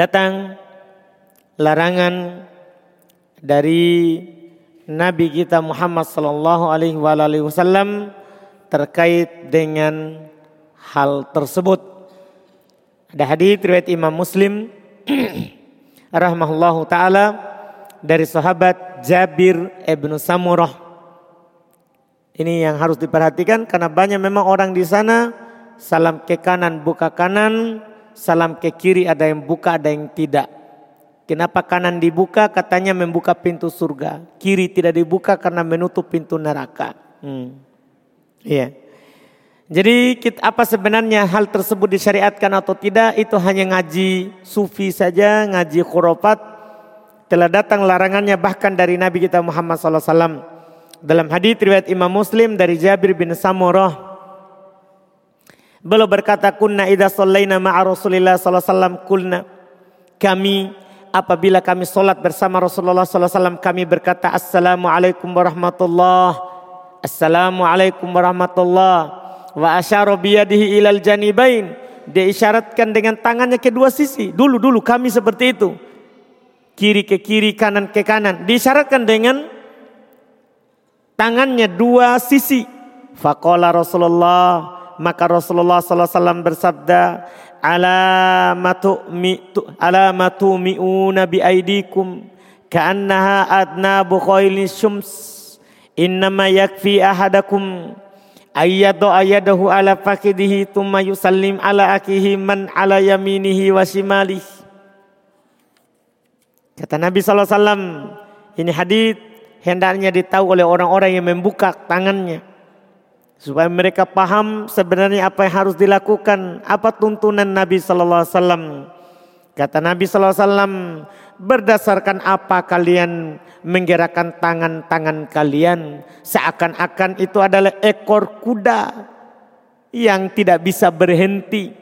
datang larangan dari Nabi kita Muhammad sallallahu alaihi wasallam terkait dengan hal tersebut. Ada hadis riwayat Imam Muslim rahmahullahu taala dari sahabat Jabir ibnu Samurah. Ini yang harus diperhatikan karena banyak memang orang di sana salam ke kanan buka kanan, salam ke kiri ada yang buka ada yang tidak. Kenapa kanan dibuka? Katanya membuka pintu surga. Kiri tidak dibuka karena menutup pintu neraka. Hmm. Iya. Jadi apa sebenarnya hal tersebut disyariatkan atau tidak itu hanya ngaji sufi saja, ngaji khurafat. Telah datang larangannya bahkan dari Nabi kita Muhammad SAW. Dalam hadis riwayat Imam Muslim dari Jabir bin Samurah. Beliau berkata kunna idza sallaina ma'a Rasulillah sallallahu alaihi wasallam kami apabila kami solat bersama Rasulullah SAW kami berkata Assalamualaikum warahmatullah. Assalamualaikum warahmatullah. Wa asyara biyadihi ilal janibain. Dia isyaratkan dengan tangannya kedua sisi. Dulu dulu kami seperti itu. Kiri ke kiri kanan ke kanan. Diisyaratkan dengan tangannya dua sisi faqala Rasulullah maka Rasulullah SAW bersabda alamatu mi alamatu mi'una bi aidikum ka'annaha adnabu khayli syums innama yakfi ahadakum ayyadu ayyadahu ala fakidihi thumma yusallim ala akihi man ala yaminihi wa shimalihi. Kata Nabi SAW, ini hadis hendaknya ditahu oleh orang-orang yang membuka tangannya. Supaya mereka paham sebenarnya apa yang harus dilakukan. Apa tuntunan Nabi SAW. Kata Nabi SAW, berdasarkan apa kalian menggerakkan tangan-tangan kalian seakan-akan itu adalah ekor kuda yang tidak bisa berhenti.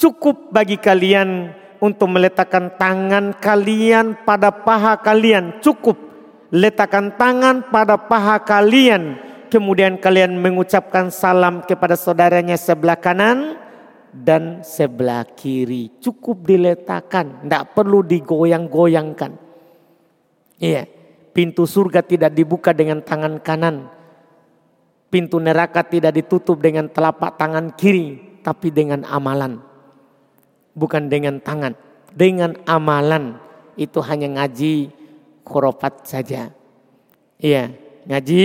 Cukup bagi kalian untuk meletakkan tangan kalian pada paha kalian. Cukup letakkan tangan pada paha kalian. Kemudian kalian mengucapkan salam kepada saudaranya sebelah kanan dan sebelah kiri. Cukup diletakkan, tidak perlu digoyang-goyangkan. Iya, pintu surga tidak dibuka dengan tangan kanan. Pintu neraka tidak ditutup dengan telapak tangan kiri, tapi dengan amalan. Bukan dengan tangan, dengan amalan. Itu hanya ngaji khurafat saja. Iya, ngaji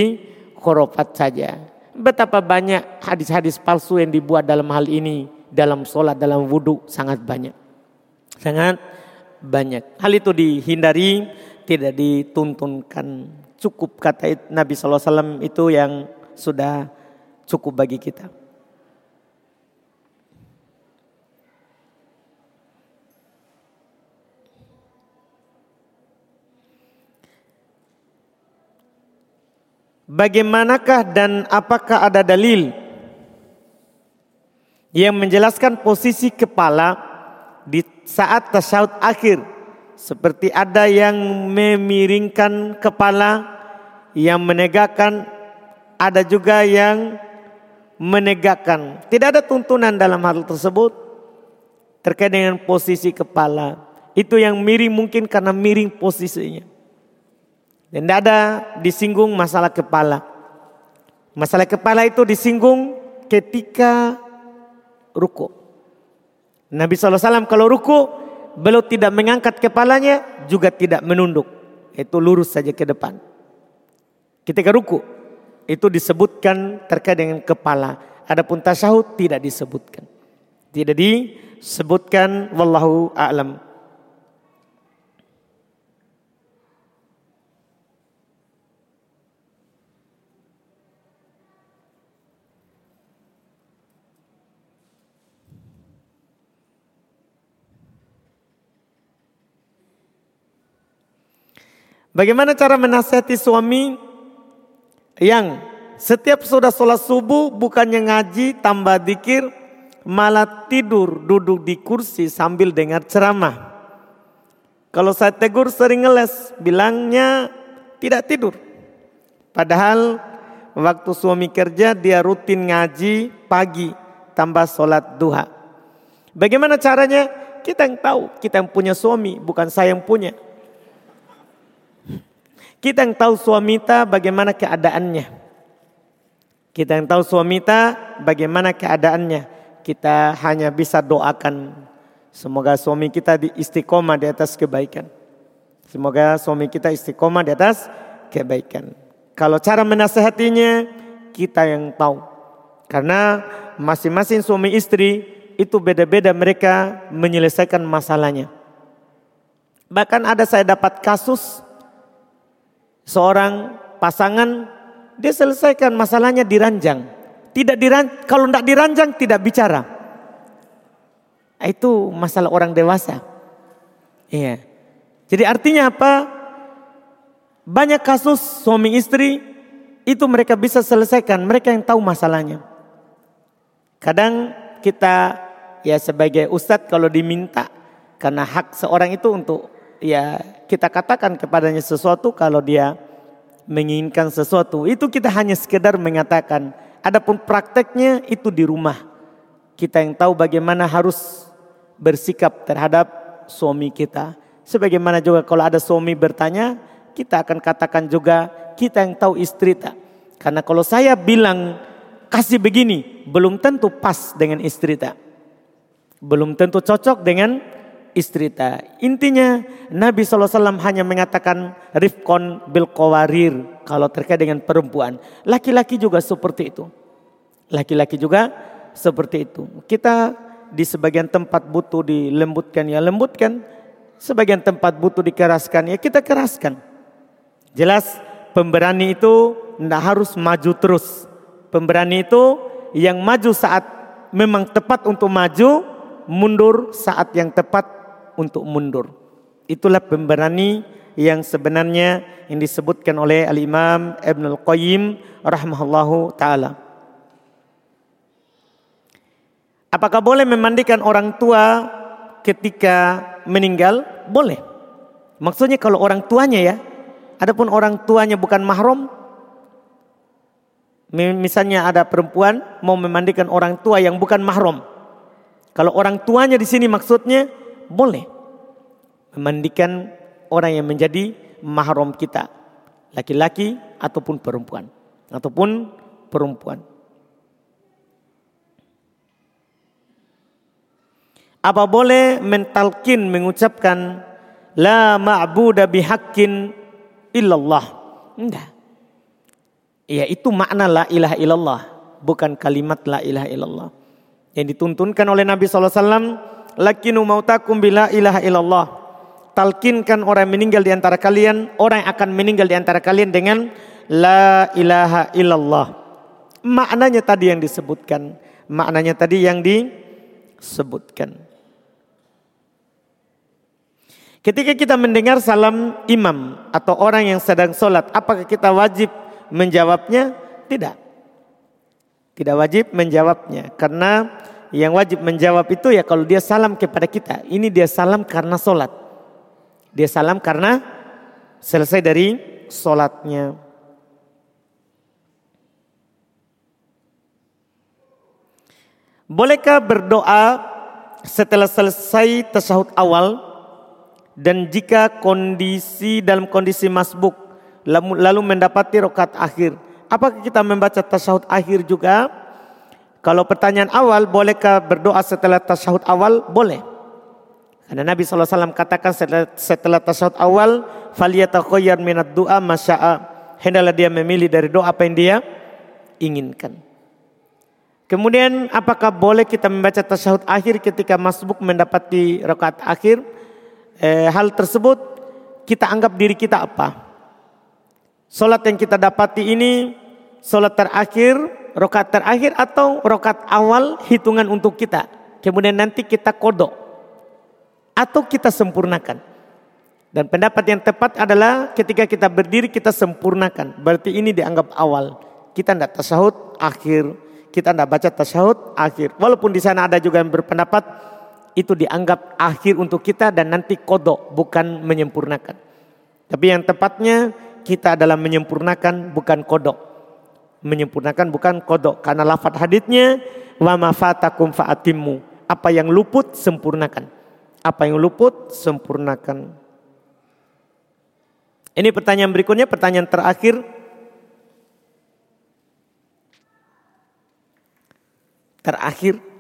khurafat saja. Betapa banyak hadis-hadis palsu yang dibuat dalam hal ini dalam sholat, dalam wudhu sangat banyak. Sangat banyak. Hal itu dihindari, tidak dituntunkan. Cukup kata Nabi SAW itu yang sudah cukup bagi kita. Bagaimanakah dan apakah ada dalil yang menjelaskan posisi kepala di saat tasyahud akhir? Seperti ada yang memiringkan kepala yang menegakkan ada juga yang menegakkan. Tidak ada tuntunan dalam hal tersebut terkait dengan posisi kepala. Itu yang miring mungkin karena miring posisinya dan tidak ada disinggung masalah kepala masalah kepala itu disinggung ketika ruku. Nabi SAW kalau ruku, beliau tidak mengangkat kepalanya, juga tidak menunduk. Itu lurus saja ke depan. Ketika ruku, itu disebutkan terkait dengan kepala. Adapun tasyahud tidak disebutkan. Tidak disebutkan wallahu a'lam. Bagaimana cara menasihati suami yang setiap sudah sholat subuh bukannya ngaji tambah dikir malah tidur duduk di kursi sambil dengar ceramah. Kalau saya tegur sering ngeles bilangnya tidak tidur. Padahal waktu suami kerja dia rutin ngaji pagi tambah sholat duha. Bagaimana caranya? Kita yang tahu, kita yang punya suami, bukan saya yang punya. Kita yang tahu suami kita bagaimana keadaannya. Kita yang tahu suami kita bagaimana keadaannya. Kita hanya bisa doakan semoga suami kita di istiqomah di atas kebaikan. Semoga suami kita istiqomah di atas kebaikan. Kalau cara menasehatinya kita yang tahu. Karena masing-masing suami istri itu beda-beda mereka menyelesaikan masalahnya. Bahkan ada saya dapat kasus seorang pasangan dia selesaikan masalahnya di ranjang. Tidak diran kalau tidak diranjang tidak bicara. Itu masalah orang dewasa. Iya. Jadi artinya apa? Banyak kasus suami istri itu mereka bisa selesaikan, mereka yang tahu masalahnya. Kadang kita ya sebagai ustadz kalau diminta karena hak seorang itu untuk ya kita katakan kepadanya sesuatu kalau dia menginginkan sesuatu itu kita hanya sekedar mengatakan adapun prakteknya itu di rumah kita yang tahu bagaimana harus bersikap terhadap suami kita sebagaimana juga kalau ada suami bertanya kita akan katakan juga kita yang tahu istri tak. Karena kalau saya bilang kasih begini, belum tentu pas dengan istri tak. Belum tentu cocok dengan istri tak. Intinya Nabi SAW hanya mengatakan rifkon bil qawarir kalau terkait dengan perempuan. Laki-laki juga seperti itu. Laki-laki juga seperti itu. Kita di sebagian tempat butuh dilembutkan ya lembutkan. Sebagian tempat butuh dikeraskan ya kita keraskan. Jelas pemberani itu tidak harus maju terus. Pemberani itu yang maju saat memang tepat untuk maju, mundur saat yang tepat untuk mundur. Itulah pemberani yang sebenarnya yang disebutkan oleh Al-Imam Ibn Al-Qayyim rahimahullahu taala. Apakah boleh memandikan orang tua ketika meninggal? Boleh. Maksudnya kalau orang tuanya ya, Adapun orang tuanya bukan mahram, misalnya ada perempuan mau memandikan orang tua yang bukan mahram. Kalau orang tuanya di sini maksudnya boleh memandikan orang yang menjadi mahram kita, laki-laki ataupun perempuan, ataupun perempuan. Apa boleh mentalkin mengucapkan la ma'budu bihaqqin illallah. Enggak. Ya itu makna la ilaha illallah. Bukan kalimat la ilaha illallah. Yang dituntunkan oleh Nabi SAW. Lakinu mautakum bila ilaha illallah. Talkinkan orang yang meninggal di antara kalian. Orang yang akan meninggal di antara kalian dengan la ilaha illallah. Maknanya tadi yang disebutkan. Maknanya tadi yang disebutkan. Ketika kita mendengar salam imam atau orang yang sedang sholat, apakah kita wajib menjawabnya? Tidak. Tidak wajib menjawabnya. Karena yang wajib menjawab itu ya kalau dia salam kepada kita. Ini dia salam karena sholat. Dia salam karena selesai dari sholatnya. Bolehkah berdoa setelah selesai tasahud awal dan jika kondisi dalam kondisi masbuk lalu mendapati rokat akhir, apakah kita membaca tasyahud akhir juga? Kalau pertanyaan awal, bolehkah berdoa setelah tasyahud awal? Boleh. Karena Nabi SAW katakan setelah, setelah tasyahud awal, faliyatakoyar minat doa masya'a. Hendaklah dia memilih dari doa apa yang dia inginkan. Kemudian apakah boleh kita membaca tasyahud akhir ketika masbuk mendapati rokat akhir? eh, hal tersebut kita anggap diri kita apa? Solat yang kita dapati ini solat terakhir, rokat terakhir atau rokat awal hitungan untuk kita. Kemudian nanti kita kodok atau kita sempurnakan. Dan pendapat yang tepat adalah ketika kita berdiri kita sempurnakan. Berarti ini dianggap awal. Kita tidak tasahud akhir. Kita tidak baca tasahud akhir. Walaupun di sana ada juga yang berpendapat itu dianggap akhir untuk kita dan nanti kodok bukan menyempurnakan. Tapi yang tepatnya kita adalah menyempurnakan bukan kodok. Menyempurnakan bukan kodok. Karena lafad haditnya wa mafatakum fa'atimmu. Apa yang luput sempurnakan. Apa yang luput sempurnakan. Ini pertanyaan berikutnya, pertanyaan terakhir. Terakhir.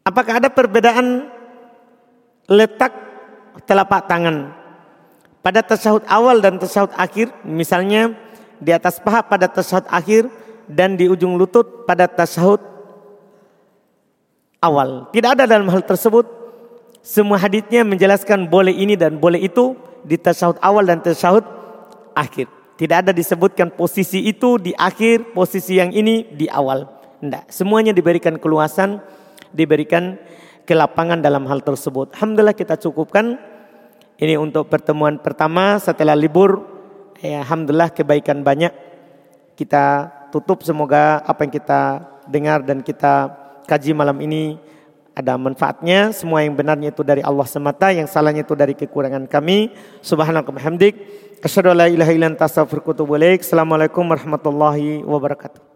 Apakah ada perbedaan letak telapak tangan pada tasahud awal dan tasahud akhir? Misalnya di atas paha pada tasahud akhir dan di ujung lutut pada tasahud awal. Tidak ada dalam hal tersebut. Semua hadisnya menjelaskan boleh ini dan boleh itu di tasahud awal dan tasahud akhir. Tidak ada disebutkan posisi itu di akhir, posisi yang ini di awal. Tidak, semuanya diberikan keluasan diberikan kelapangan dalam hal tersebut. Alhamdulillah kita cukupkan ini untuk pertemuan pertama setelah libur. Ya, Alhamdulillah kebaikan banyak. Kita tutup semoga apa yang kita dengar dan kita kaji malam ini ada manfaatnya. Semua yang benarnya itu dari Allah semata, yang salahnya itu dari kekurangan kami. Subhanallah hamdik. Asyhadu an la ilaha Assalamualaikum warahmatullahi wabarakatuh.